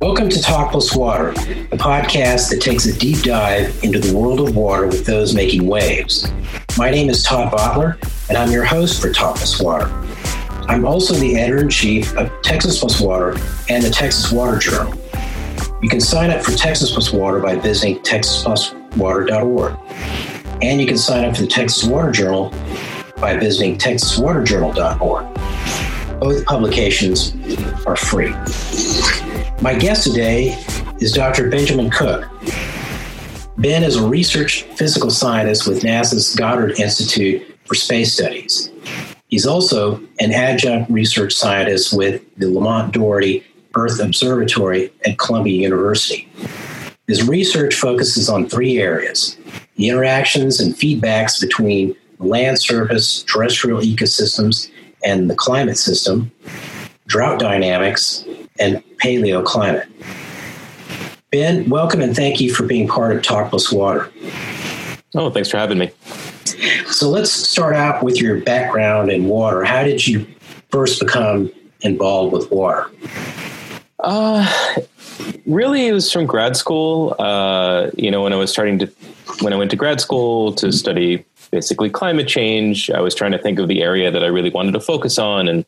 Welcome to Talk Plus Water, the podcast that takes a deep dive into the world of water with those making waves. My name is Todd Votteler, and I'm your host for Talk Plus Water. I'm also the editor in chief of Texas Plus Water and the Texas Water Journal. You can sign up for Texas Plus Water by visiting texaspluswater.org. And you can sign up for the Texas Water Journal by visiting texaswaterjournal.org. Both publications are free. My guest today is Dr. Benjamin Cook. Ben is a research physical scientist with NASA's Goddard Institute for Space Studies. He's also an adjunct research scientist with the Lamont Doherty Earth Observatory at Columbia University. His research focuses on three areas the interactions and feedbacks between land surface, terrestrial ecosystems, and the climate system, drought dynamics, and paleoclimate. Ben, welcome and thank you for being part of Talk Plus Water. Oh, thanks for having me. So let's start out with your background in water. How did you first become involved with water? Uh, really, it was from grad school. Uh, you know, when I was starting to, when I went to grad school to study basically climate change, I was trying to think of the area that I really wanted to focus on. And,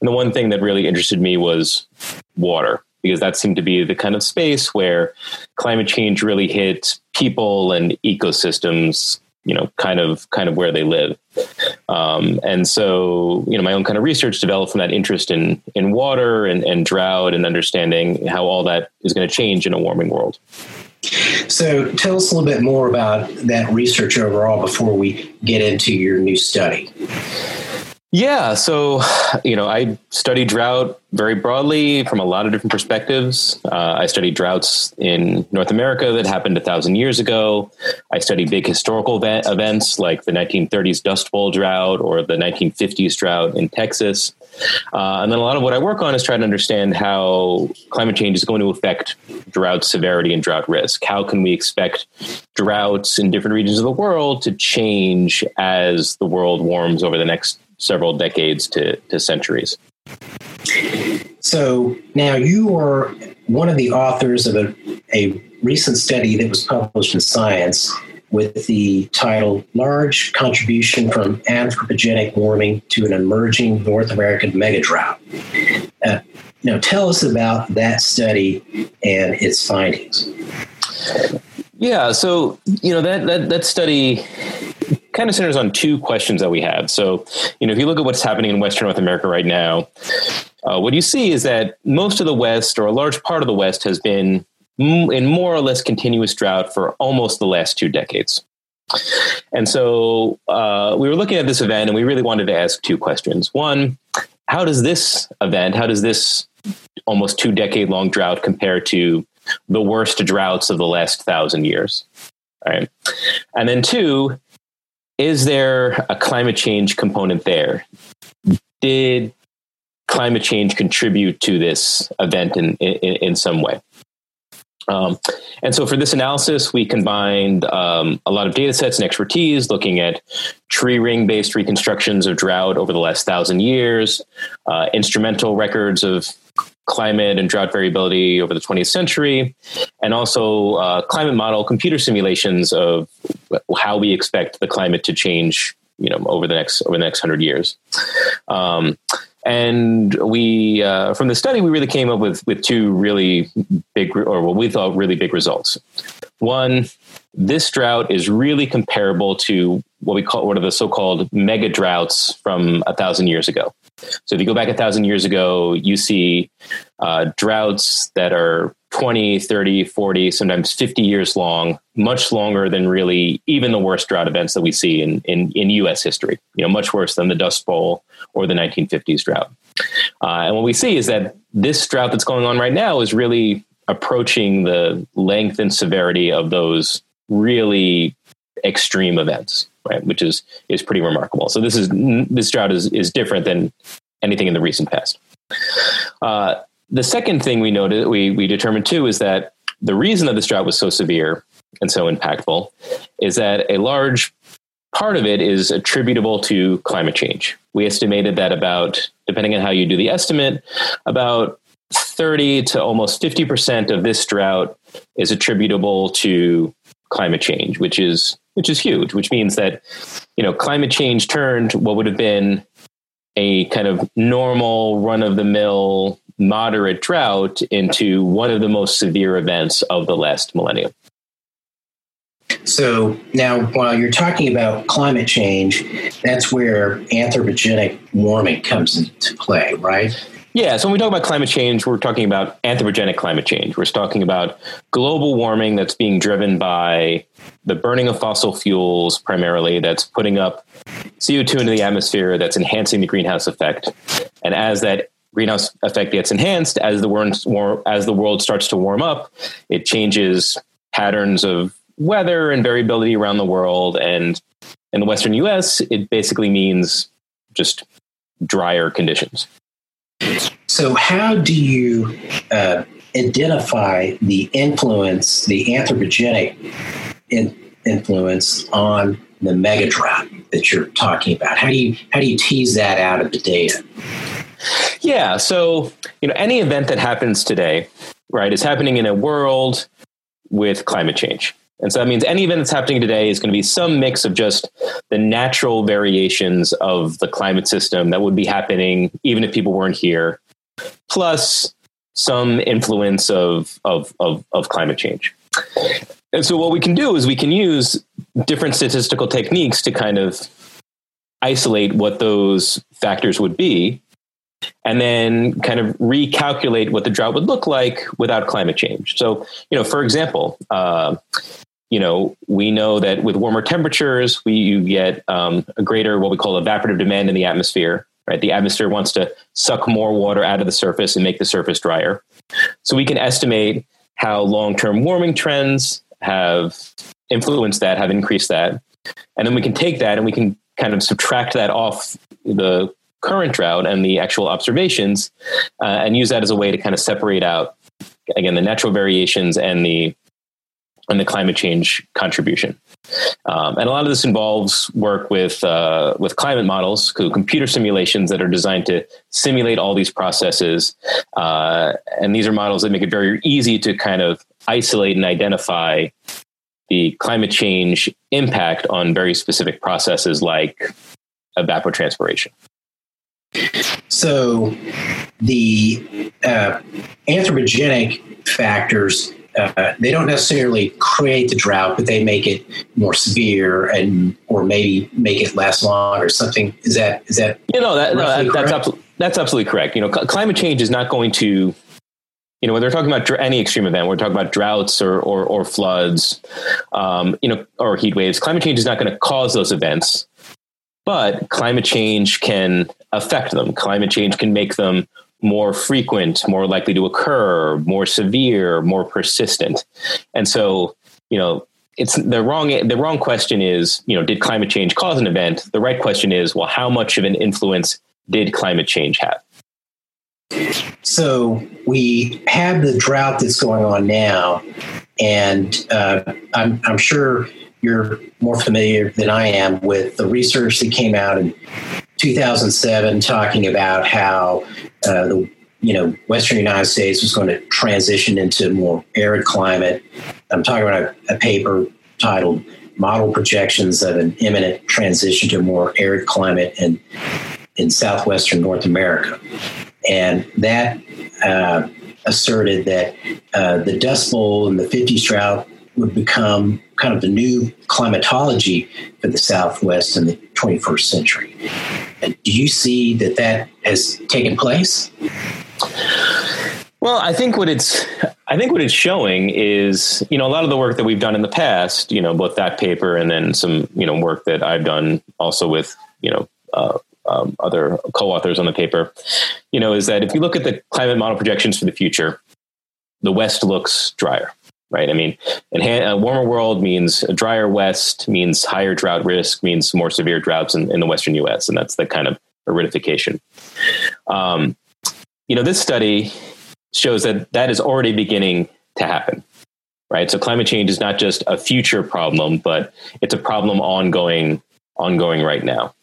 and the one thing that really interested me was water, because that seemed to be the kind of space where climate change really hit people and ecosystems you know kind of kind of where they live um, and so you know my own kind of research developed from that interest in in water and, and drought and understanding how all that is going to change in a warming world so tell us a little bit more about that research overall before we get into your new study. Yeah, so you know, I study drought very broadly from a lot of different perspectives. Uh, I study droughts in North America that happened a thousand years ago. I study big historical event, events like the 1930s Dust Bowl drought or the 1950s drought in Texas. Uh, and then a lot of what I work on is trying to understand how climate change is going to affect drought severity and drought risk. How can we expect droughts in different regions of the world to change as the world warms over the next several decades to, to centuries? So now you are one of the authors of a, a recent study that was published in Science with the title Large Contribution from Anthropogenic Warming to an Emerging North American Megadrought. Uh, now, tell us about that study and its findings. Yeah, so you know that that that study kind of centers on two questions that we have. So, you know, if you look at what's happening in Western North America right now, uh, what you see is that most of the West, or a large part of the West, has been in more or less continuous drought for almost the last two decades. And so uh, we were looking at this event and we really wanted to ask two questions. One, how does this event, how does this almost two decade long drought compare to the worst droughts of the last thousand years? All right. And then two, is there a climate change component there? Did climate change contribute to this event in, in, in some way? Um, and so for this analysis, we combined um, a lot of data sets and expertise looking at tree ring based reconstructions of drought over the last thousand years, uh, instrumental records of climate and drought variability over the 20th century, and also uh, climate model computer simulations of how we expect the climate to change you know over the next over the next 100 years. Um, and we uh, from the study we really came up with with two really big or what we thought really big results one this drought is really comparable to what we call one of the so-called mega droughts from a thousand years ago. So if you go back a thousand years ago you see uh, droughts that are 20 30 40 sometimes 50 years long much longer than really even the worst drought events that we see in, in, in us history you know much worse than the dust bowl or the 1950s drought. Uh, and what we see is that this drought that's going on right now is really approaching the length and severity of those really extreme events right? Which is is pretty remarkable. So this is this drought is is different than anything in the recent past. Uh, the second thing we noted, we, we determined too, is that the reason that this drought was so severe and so impactful is that a large part of it is attributable to climate change. We estimated that about, depending on how you do the estimate, about 30 to almost 50% of this drought is attributable to climate change, which is which is huge, which means that you know climate change turned what would have been a kind of normal run of the mill moderate drought into one of the most severe events of the last millennium. So now, while you're talking about climate change, that's where anthropogenic warming comes into play, right? Yeah, so when we talk about climate change, we're talking about anthropogenic climate change. We're talking about global warming that's being driven by the burning of fossil fuels primarily, that's putting up CO2 into the atmosphere, that's enhancing the greenhouse effect. And as that greenhouse effect gets enhanced, as the world, as the world starts to warm up, it changes patterns of weather and variability around the world. And in the Western US, it basically means just drier conditions. So, how do you uh, identify the influence, the anthropogenic in, influence on the mega that you're talking about? How do you how do you tease that out of the data? Yeah, so you know, any event that happens today, right, is happening in a world with climate change. And so that means any event that's happening today is going to be some mix of just the natural variations of the climate system that would be happening even if people weren't here, plus some influence of, of, of, of climate change. And so what we can do is we can use different statistical techniques to kind of isolate what those factors would be and then kind of recalculate what the drought would look like without climate change. So, you know, for example, uh, you know, we know that with warmer temperatures, we you get um, a greater what we call evaporative demand in the atmosphere. Right, the atmosphere wants to suck more water out of the surface and make the surface drier. So we can estimate how long-term warming trends have influenced that, have increased that, and then we can take that and we can kind of subtract that off the current drought and the actual observations, uh, and use that as a way to kind of separate out again the natural variations and the and the climate change contribution. Um, and a lot of this involves work with uh, with climate models, computer simulations that are designed to simulate all these processes. Uh, and these are models that make it very easy to kind of isolate and identify the climate change impact on very specific processes like evapotranspiration. So the uh, anthropogenic factors uh, they don't necessarily create the drought, but they make it more severe and or maybe make it last long or something. Is that is that you know that, no, that that's absolutely that's absolutely correct. You know, cl- climate change is not going to you know when they're talking about dr- any extreme event, we're talking about droughts or or, or floods, um, you know, or heat waves. Climate change is not going to cause those events, but climate change can affect them. Climate change can make them more frequent, more likely to occur, more severe, more persistent. And so, you know, it's the wrong the wrong question is, you know, did climate change cause an event? The right question is, well, how much of an influence did climate change have? So we have the drought that's going on now, and uh, I'm, I'm sure you're more familiar than I am with the research that came out in 2007 talking about how uh, the you know Western United States was going to transition into more arid climate. I'm talking about a, a paper titled "Model Projections of an Imminent Transition to a More Arid Climate in in Southwestern North America," and that uh, asserted that uh, the Dust Bowl and the 50s drought would become kind of the new climatology for the Southwest in the 21st century. And do you see that that has taken place? Well, I think what it's I think what it's showing is, you know, a lot of the work that we've done in the past, you know, both that paper and then some, you know, work that I've done also with, you know, uh, um, other co-authors on the paper, you know, is that if you look at the climate model projections for the future, the West looks drier right? I mean, a warmer world means a drier west, means higher drought risk, means more severe droughts in, in the western U.S., and that's the kind of aridification. Um, you know, this study shows that that is already beginning to happen, right? So climate change is not just a future problem, but it's a problem ongoing, ongoing right now.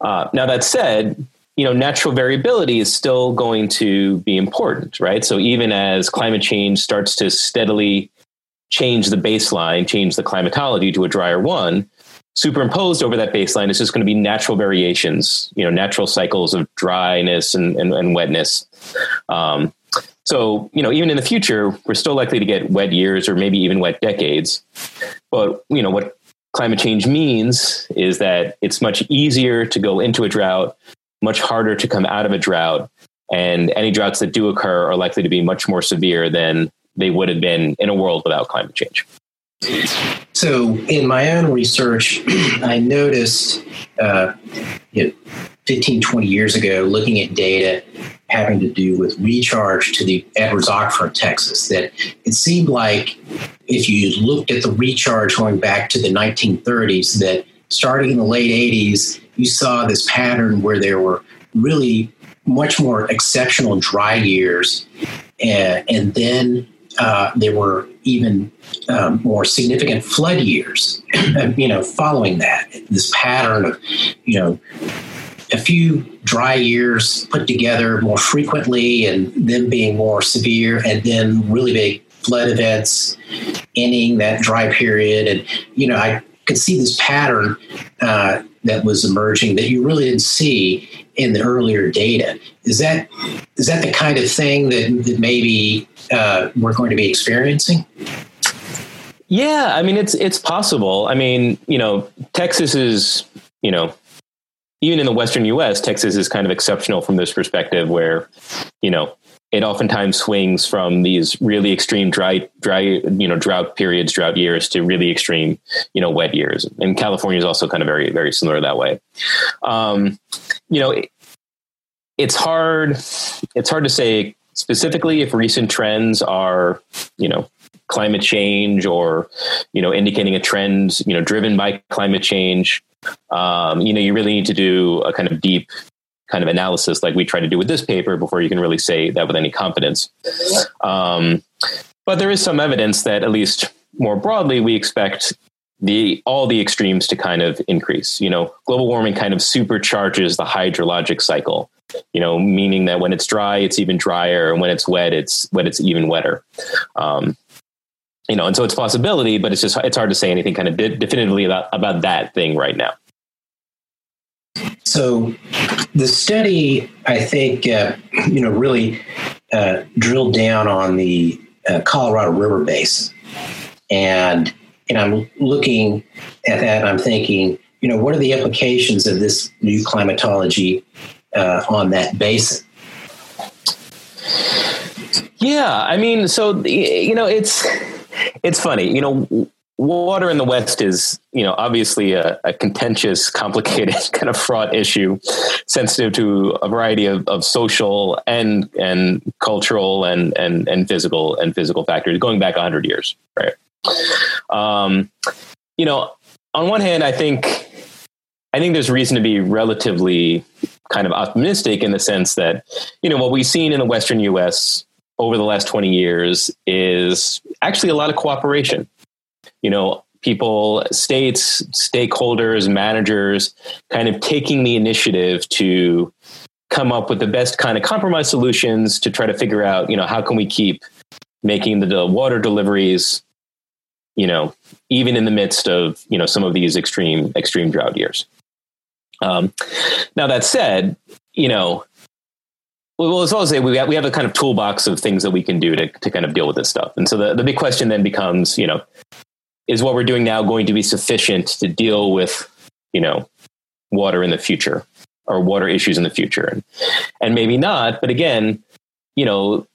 Uh, now that said, you know, natural variability is still going to be important, right? So even as climate change starts to steadily change the baseline, change the climatology to a drier one, superimposed over that baseline is just going to be natural variations, you know, natural cycles of dryness and, and, and wetness. Um, so, you know, even in the future, we're still likely to get wet years or maybe even wet decades. But, you know, what climate change means is that it's much easier to go into a drought, much harder to come out of a drought. And any droughts that do occur are likely to be much more severe than they would have been in a world without climate change. So, in my own research, I noticed uh, you know, 15, 20 years ago, looking at data having to do with recharge to the Edwards in Texas, that it seemed like if you looked at the recharge going back to the 1930s, that starting in the late 80s, you saw this pattern where there were really much more exceptional dry years. And, and then uh, there were even um, more significant flood years, you know, following that. This pattern of, you know, a few dry years put together more frequently and them being more severe, and then really big flood events ending that dry period. And, you know, I could see this pattern uh, that was emerging that you really didn't see in the earlier data. Is that is that the kind of thing that, that maybe uh, we're going to be experiencing? Yeah, I mean it's it's possible. I mean, you know, Texas is, you know, even in the western US, Texas is kind of exceptional from this perspective where, you know, it oftentimes swings from these really extreme dry dry you know drought periods drought years to really extreme you know wet years. And california is also kind of very very similar that way. Um, you know it, it's hard it's hard to say specifically if recent trends are you know climate change or you know indicating a trend you know driven by climate change. Um, you know you really need to do a kind of deep kind of analysis like we try to do with this paper before you can really say that with any confidence um, but there is some evidence that at least more broadly we expect the all the extremes to kind of increase you know global warming kind of supercharges the hydrologic cycle you know, meaning that when it's dry, it's even drier, and when it's wet, it's when it's even wetter. Um, you know, and so it's possibility, but it's just it's hard to say anything kind of de- definitively about about that thing right now. So, the study, I think, uh, you know, really uh, drilled down on the uh, Colorado River Basin, and and I'm looking at that, and I'm thinking, you know, what are the implications of this new climatology uh, on that basin. Yeah, I mean, so you know, it's it's funny. You know, water in the West is you know obviously a, a contentious, complicated, kind of fraught issue, sensitive to a variety of, of social and and cultural and and and physical and physical factors going back hundred years, right? Um, you know, on one hand, I think I think there's reason to be relatively kind of optimistic in the sense that, you know, what we've seen in the Western US over the last 20 years is actually a lot of cooperation. You know, people, states, stakeholders, managers kind of taking the initiative to come up with the best kind of compromise solutions to try to figure out, you know, how can we keep making the water deliveries, you know, even in the midst of, you know, some of these extreme, extreme drought years. Um, now that said, you know, well, as say we have, we have a kind of toolbox of things that we can do to, to kind of deal with this stuff. And so the, the big question then becomes, you know, is what we're doing now going to be sufficient to deal with, you know, water in the future or water issues in the future? And, and maybe not, but again, you know,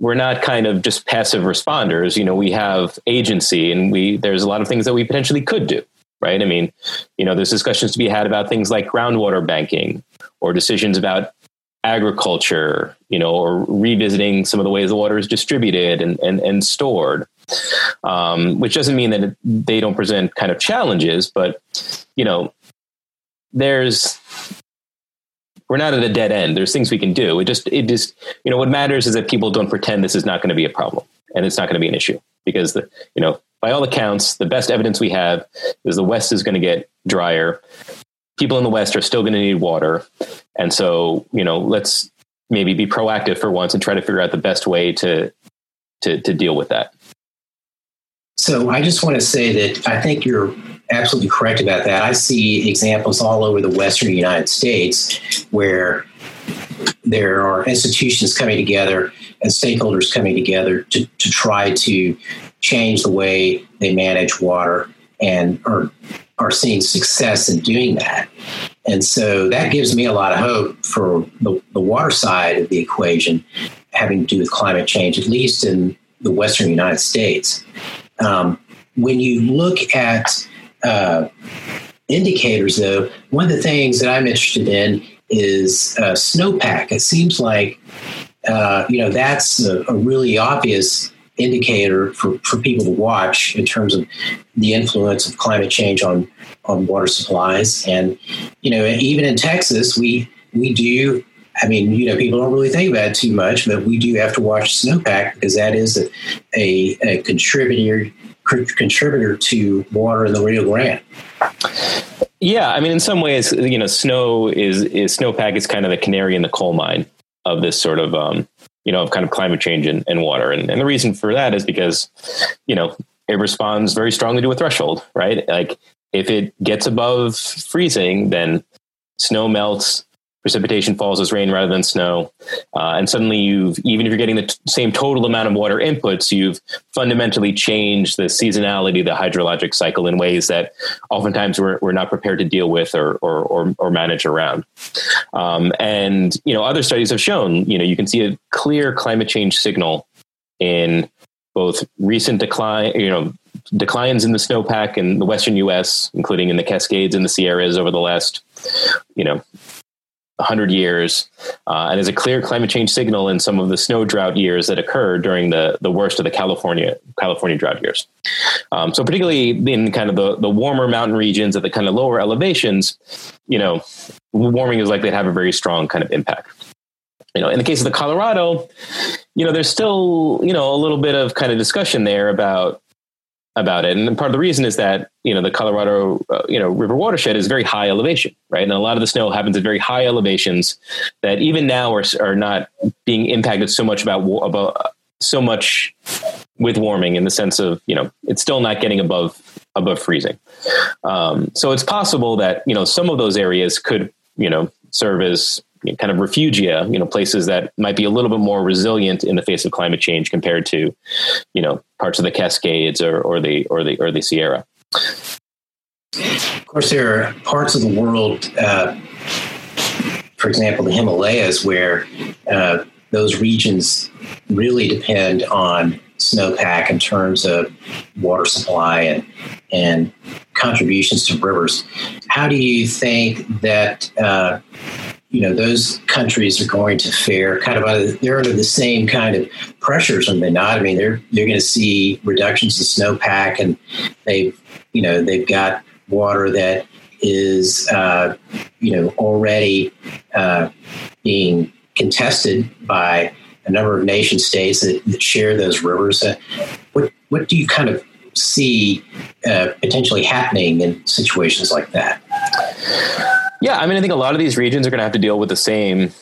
we're not kind of just passive responders. You know, we have agency and we, there's a lot of things that we potentially could do right? I mean, you know, there's discussions to be had about things like groundwater banking or decisions about agriculture, you know, or revisiting some of the ways the water is distributed and, and, and stored, um, which doesn't mean that they don't present kind of challenges, but, you know, there's, we're not at a dead end. There's things we can do. It just, it just, you know, what matters is that people don't pretend this is not going to be a problem and it's not going to be an issue because the, you know, by all accounts, the best evidence we have is the West is going to get drier. People in the West are still going to need water. And so, you know, let's maybe be proactive for once and try to figure out the best way to, to, to deal with that. So I just want to say that I think you're absolutely correct about that. I see examples all over the Western United States where there are institutions coming together and stakeholders coming together to, to try to change the way they manage water and are, are seeing success in doing that. And so that gives me a lot of hope for the, the water side of the equation having to do with climate change, at least in the Western United States. Um, when you look at uh, indicators, though, one of the things that I'm interested in is uh, snowpack. It seems like uh, you know that's a, a, really obvious indicator for, for people to watch in terms of the influence of climate change on on water supplies. And you know, even in Texas, we we do. I mean, you know, people don't really think about it too much, but we do have to watch snowpack because that is a, a, a contributor contributor to water in the Rio Grande. Yeah, I mean, in some ways, you know, snow is is snowpack is kind of the canary in the coal mine of this sort of um, you know of kind of climate change and, and water, and, and the reason for that is because you know it responds very strongly to a threshold, right? Like if it gets above freezing, then snow melts, precipitation falls as rain rather than snow. Uh, and suddenly you've, even if you're getting the t- same total amount of water inputs, you've fundamentally changed the seasonality, the hydrologic cycle in ways that oftentimes we're, we're not prepared to deal with or, or, or, or manage around. Um, and, you know, other studies have shown, you know, you can see a clear climate change signal in both recent decline, you know, declines in the snowpack in the western U.S., including in the Cascades and the Sierras over the last, you know, 100 years uh, and is a clear climate change signal in some of the snow drought years that occurred during the, the worst of the California California drought years. Um, so particularly in kind of the, the warmer mountain regions at the kind of lower elevations, you know, warming is likely to have a very strong kind of impact. You know, in the case of the Colorado, you know, there's still, you know, a little bit of kind of discussion there about about it. And part of the reason is that, you know, the Colorado, uh, you know, river watershed is very high elevation, right? And a lot of the snow happens at very high elevations that even now are, are not being impacted so much about, about so much with warming in the sense of, you know, it's still not getting above, above freezing. Um, so it's possible that, you know, some of those areas could, you know, serve as kind of refugia, you know, places that might be a little bit more resilient in the face of climate change compared to, you know, parts of the Cascades or, or the or the or the Sierra. Of course, there are parts of the world, uh, for example, the Himalayas, where uh, those regions really depend on snowpack in terms of water supply and and contributions to rivers. How do you think that uh, you know those countries are going to fare kind of under, they're under the same kind of pressures when they not. I mean, they're they're going to see reductions in snowpack, and they've you know they've got water that is uh, you know already uh, being contested by a number of nation states that, that share those rivers. Uh, what what do you kind of see uh, potentially happening in situations like that? Yeah, I mean, I think a lot of these regions are going to have to deal with the same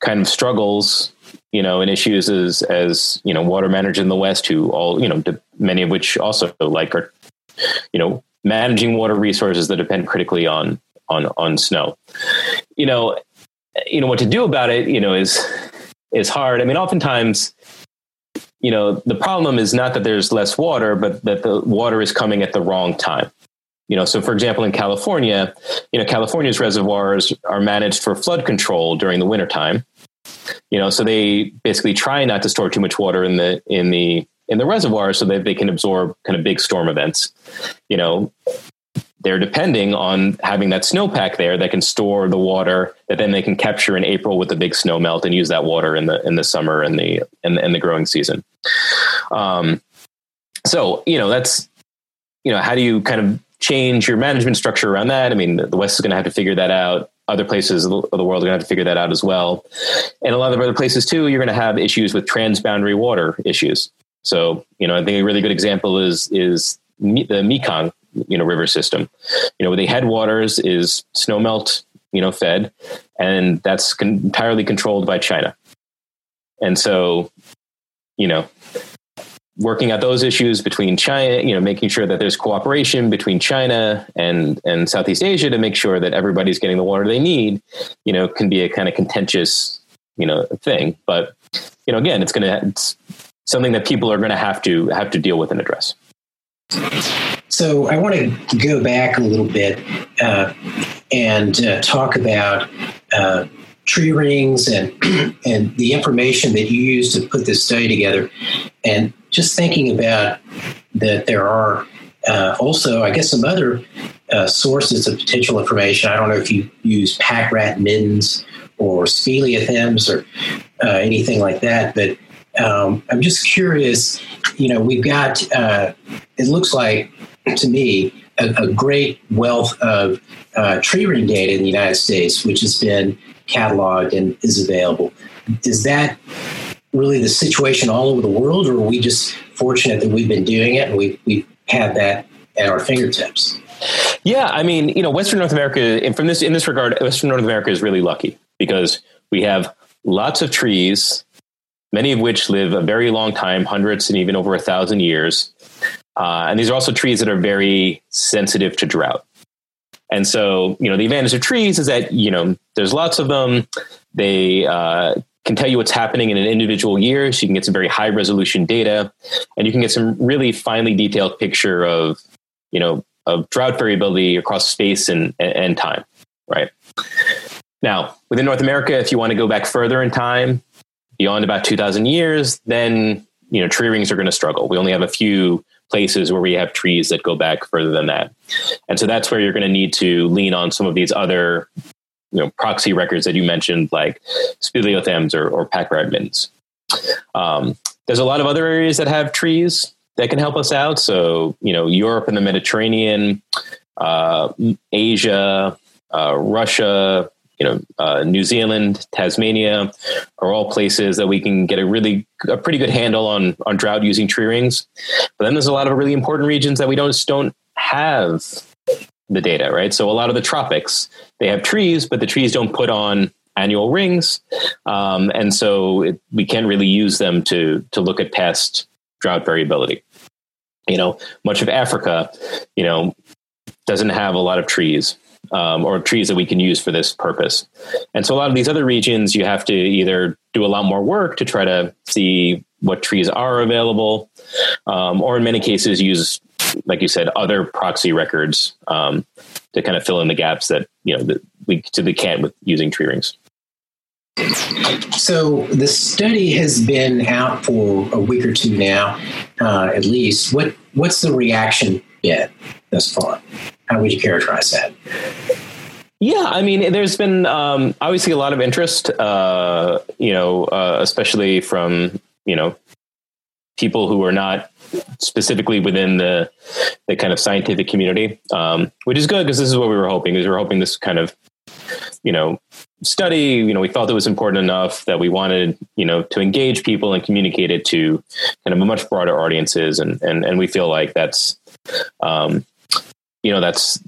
kind of struggles, you know, and issues as as you know, water managers in the West, who all you know, many of which also like are, you know, managing water resources that depend critically on on on snow. You know, you know what to do about it. You know, is is hard. I mean, oftentimes you know the problem is not that there's less water but that the water is coming at the wrong time you know, so for example, in California, you know, California's reservoirs are managed for flood control during the wintertime. You know, so they basically try not to store too much water in the in the in the reservoir so that they can absorb kind of big storm events. You know, they're depending on having that snowpack there that can store the water that then they can capture in April with the big snow melt and use that water in the in the summer and the and, the, the growing season. Um, so you know that's you know how do you kind of change your management structure around that. I mean, the West is going to have to figure that out. Other places of the world are going to have to figure that out as well. And a lot of other places too, you're going to have issues with transboundary water issues. So, you know, I think a really good example is is the Mekong you know river system. You know, the headwaters is snowmelt you know fed, and that's con- entirely controlled by China. And so, you know, working out those issues between China, you know, making sure that there's cooperation between China and and Southeast Asia to make sure that everybody's getting the water they need, you know, can be a kind of contentious, you know, thing. But you know, again, it's going to it's something that people are going to have to have to deal with and address. So I want to go back a little bit uh, and uh, talk about uh, tree rings and and the information that you used to put this study together, and just thinking about that there are uh, also, I guess, some other uh, sources of potential information. I don't know if you use pack rat middens or speleothems or uh, anything like that, but um, I'm just curious. You know, we've got. it looks like to me a, a great wealth of uh, tree ring data in the United States, which has been cataloged and is available. Is that really the situation all over the world, or are we just fortunate that we've been doing it and we we have that at our fingertips? Yeah, I mean, you know, Western North America, and from this in this regard, Western North America is really lucky because we have lots of trees, many of which live a very long time, hundreds and even over a thousand years. Uh, and these are also trees that are very sensitive to drought. And so, you know, the advantage of trees is that, you know, there's lots of them. They uh, can tell you what's happening in an individual year. So you can get some very high resolution data and you can get some really finely detailed picture of, you know, of drought variability across space and, and time, right? Now, within North America, if you want to go back further in time, beyond about 2000 years, then, you know, tree rings are going to struggle. We only have a few places where we have trees that go back further than that. And so that's where you're going to need to lean on some of these other you know, proxy records that you mentioned, like speleothems or, or. Um, there's a lot of other areas that have trees that can help us out. So, you know, Europe and the Mediterranean, uh, Asia, uh, Russia, you know, uh, New Zealand, Tasmania are all places that we can get a really a pretty good handle on on drought using tree rings. But then there's a lot of really important regions that we don't don't have the data, right? So a lot of the tropics they have trees, but the trees don't put on annual rings, um, and so it, we can't really use them to to look at past drought variability. You know, much of Africa, you know, doesn't have a lot of trees um, or trees that we can use for this purpose. And so a lot of these other regions, you have to either do a lot more work to try to see what trees are available, um, or in many cases use, like you said, other proxy records um, to kind of fill in the gaps that you know that we typically can't with using tree rings. So the study has been out for a week or two now, uh, at least. What what's the reaction been thus far? How would you characterize that? Yeah, I mean, there's been um, obviously a lot of interest, uh, you know, uh, especially from you know people who are not specifically within the the kind of scientific community, um, which is good because this is what we were hoping. Is we were hoping this kind of you know study you know we felt it was important enough that we wanted you know to engage people and communicate it to kind of a much broader audiences and and and we feel like that's um, you know that's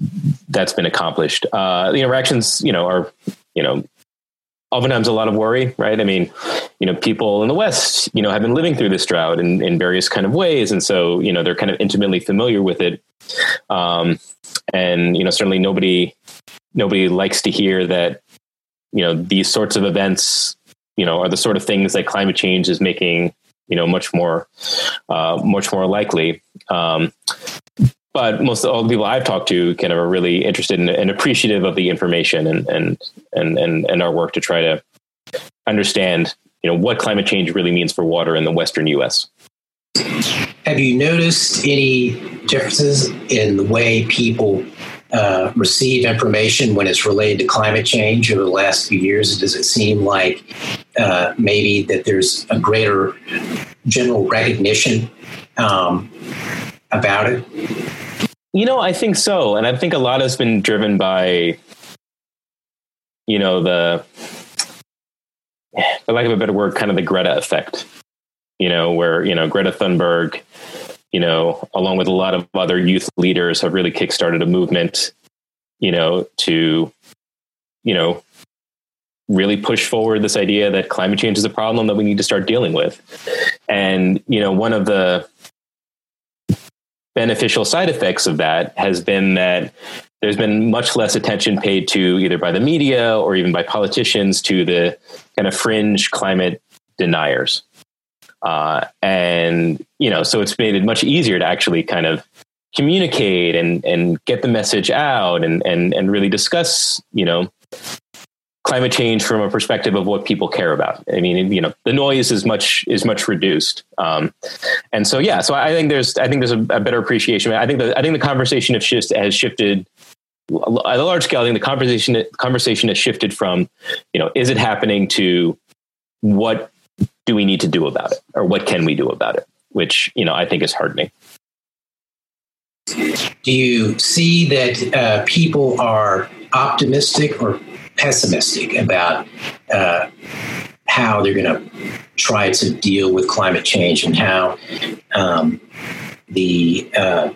that's been accomplished. Uh, the interactions, you know, are you know oftentimes a lot of worry, right? I mean, you know, people in the West, you know, have been living through this drought in, in various kind of ways, and so you know they're kind of intimately familiar with it. Um, and you know, certainly nobody nobody likes to hear that you know these sorts of events, you know, are the sort of things that climate change is making you know much more uh, much more likely. Um, but most all the people I've talked to kind of are really interested in, and appreciative of the information and, and and and and our work to try to understand you know what climate change really means for water in the western U.S. Have you noticed any differences in the way people uh, receive information when it's related to climate change over the last few years? Does it seem like uh, maybe that there's a greater general recognition um, about it? You know, I think so. And I think a lot has been driven by, you know, the, for lack of a better word, kind of the Greta effect, you know, where, you know, Greta Thunberg, you know, along with a lot of other youth leaders, have really kickstarted a movement, you know, to, you know, really push forward this idea that climate change is a problem that we need to start dealing with. And, you know, one of the beneficial side effects of that has been that there's been much less attention paid to either by the media or even by politicians to the kind of fringe climate deniers. Uh, and, you know, so it's made it much easier to actually kind of communicate and, and get the message out and, and, and really discuss, you know, climate change from a perspective of what people care about. I mean, you know, the noise is much is much reduced, um, and so yeah. So I think there's I think there's a, a better appreciation. I think the I think the conversation has, shift, has shifted at a large scale. I think the conversation conversation has shifted from you know is it happening to what do we need to do about it or what can we do about it, which you know I think is hardening. Do you see that uh, people are optimistic or pessimistic about uh, how they're going to try to deal with climate change and how um, the uh,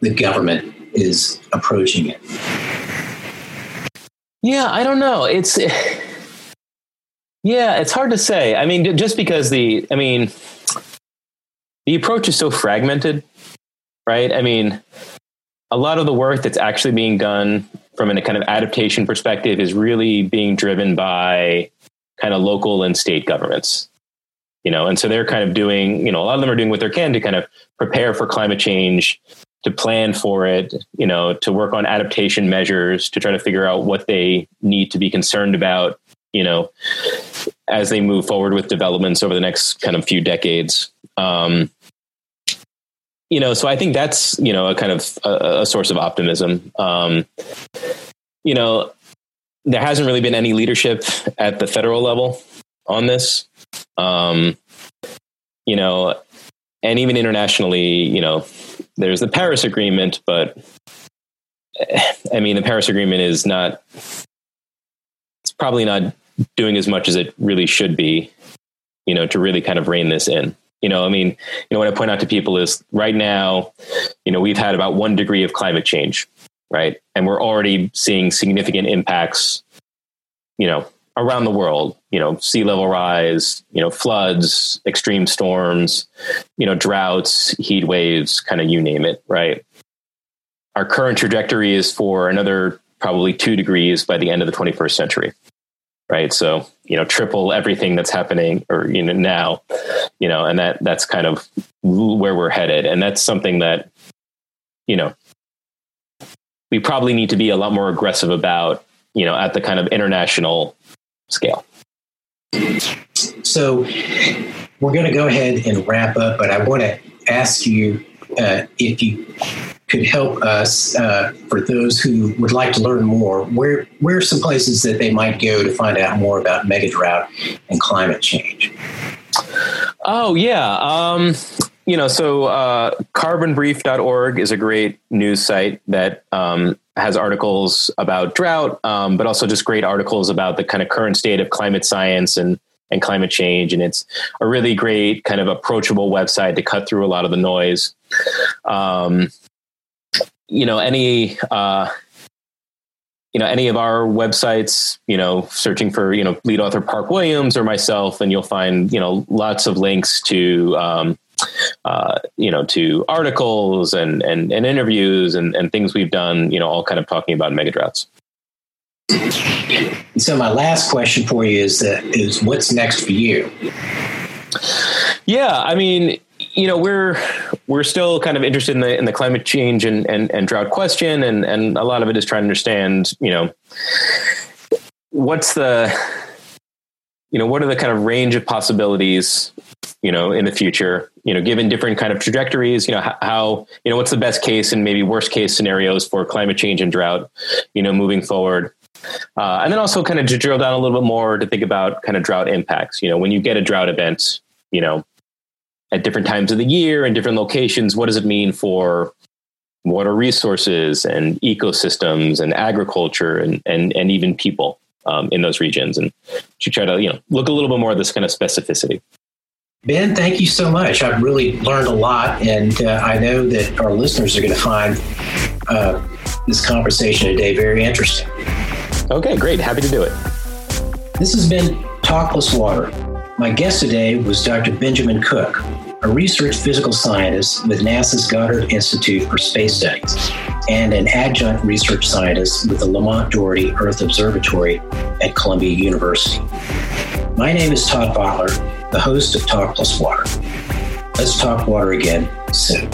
the government is approaching it. Yeah, I don't know. It's yeah, it's hard to say. I mean, just because the I mean the approach is so fragmented, right? I mean, a lot of the work that's actually being done from a kind of adaptation perspective is really being driven by kind of local and state governments you know? And so they're kind of doing you know a lot of them are doing what they can to kind of prepare for climate change to plan for it you know to work on adaptation measures to try to figure out what they need to be concerned about you know as they move forward with developments over the next kind of few decades. Um, you know, so I think that's you know a kind of a, a source of optimism. Um, you know, there hasn't really been any leadership at the federal level on this. Um, you know, and even internationally, you know, there's the Paris Agreement, but I mean, the Paris Agreement is not. It's probably not doing as much as it really should be, you know, to really kind of rein this in. You know, I mean, you know, what I point out to people is right now, you know, we've had about one degree of climate change, right? And we're already seeing significant impacts, you know, around the world, you know, sea level rise, you know, floods, extreme storms, you know, droughts, heat waves, kind of you name it, right? Our current trajectory is for another probably two degrees by the end of the 21st century right so you know triple everything that's happening or you know now you know and that that's kind of where we're headed. And that's something that you know we probably need to be a lot more aggressive about you know at the kind of international scale. So we're going to go ahead and wrap up but i want to ask you uh, if you could help us uh, for those who would like to learn more, where where are some places that they might go to find out more about mega drought and climate change? Oh yeah, um, you know, so uh, carbonbrief.org is a great news site that um, has articles about drought, um, but also just great articles about the kind of current state of climate science and and climate change. And it's a really great kind of approachable website to cut through a lot of the noise. Um, you know, any, uh, you know, any of our websites, you know, searching for, you know, lead author Park Williams or myself, and you'll find, you know, lots of links to, um, uh, you know, to articles and, and, and interviews and, and things we've done, you know, all kind of talking about megadroughts. So my last question for you is that is what's next for you? Yeah, I mean, you know, we're we're still kind of interested in the in the climate change and and, and drought question, and and a lot of it is trying to understand, you know, what's the you know what are the kind of range of possibilities you know in the future you know given different kind of trajectories you know how, how, you know what's the best case and maybe worst case scenarios for climate change and drought you know moving forward uh, and then also kind of to drill down a little bit more to think about kind of drought impacts. You know, when you get a drought event, you know, at different times of the year and different locations, what does it mean for water resources and ecosystems and agriculture and and, and even people um, in those regions? And to try to you know look a little bit more at this kind of specificity. Ben, thank you so much. I've really learned a lot, and uh, I know that our listeners are going to find uh, this conversation today very interesting. Okay, great. Happy to do it. This has been Talk Plus Water. My guest today was Dr. Benjamin Cook, a research physical scientist with NASA's Goddard Institute for Space Studies and an adjunct research scientist with the Lamont Doherty Earth Observatory at Columbia University. My name is Todd Votteler the host of Talk Plus Water. Let's talk water again soon.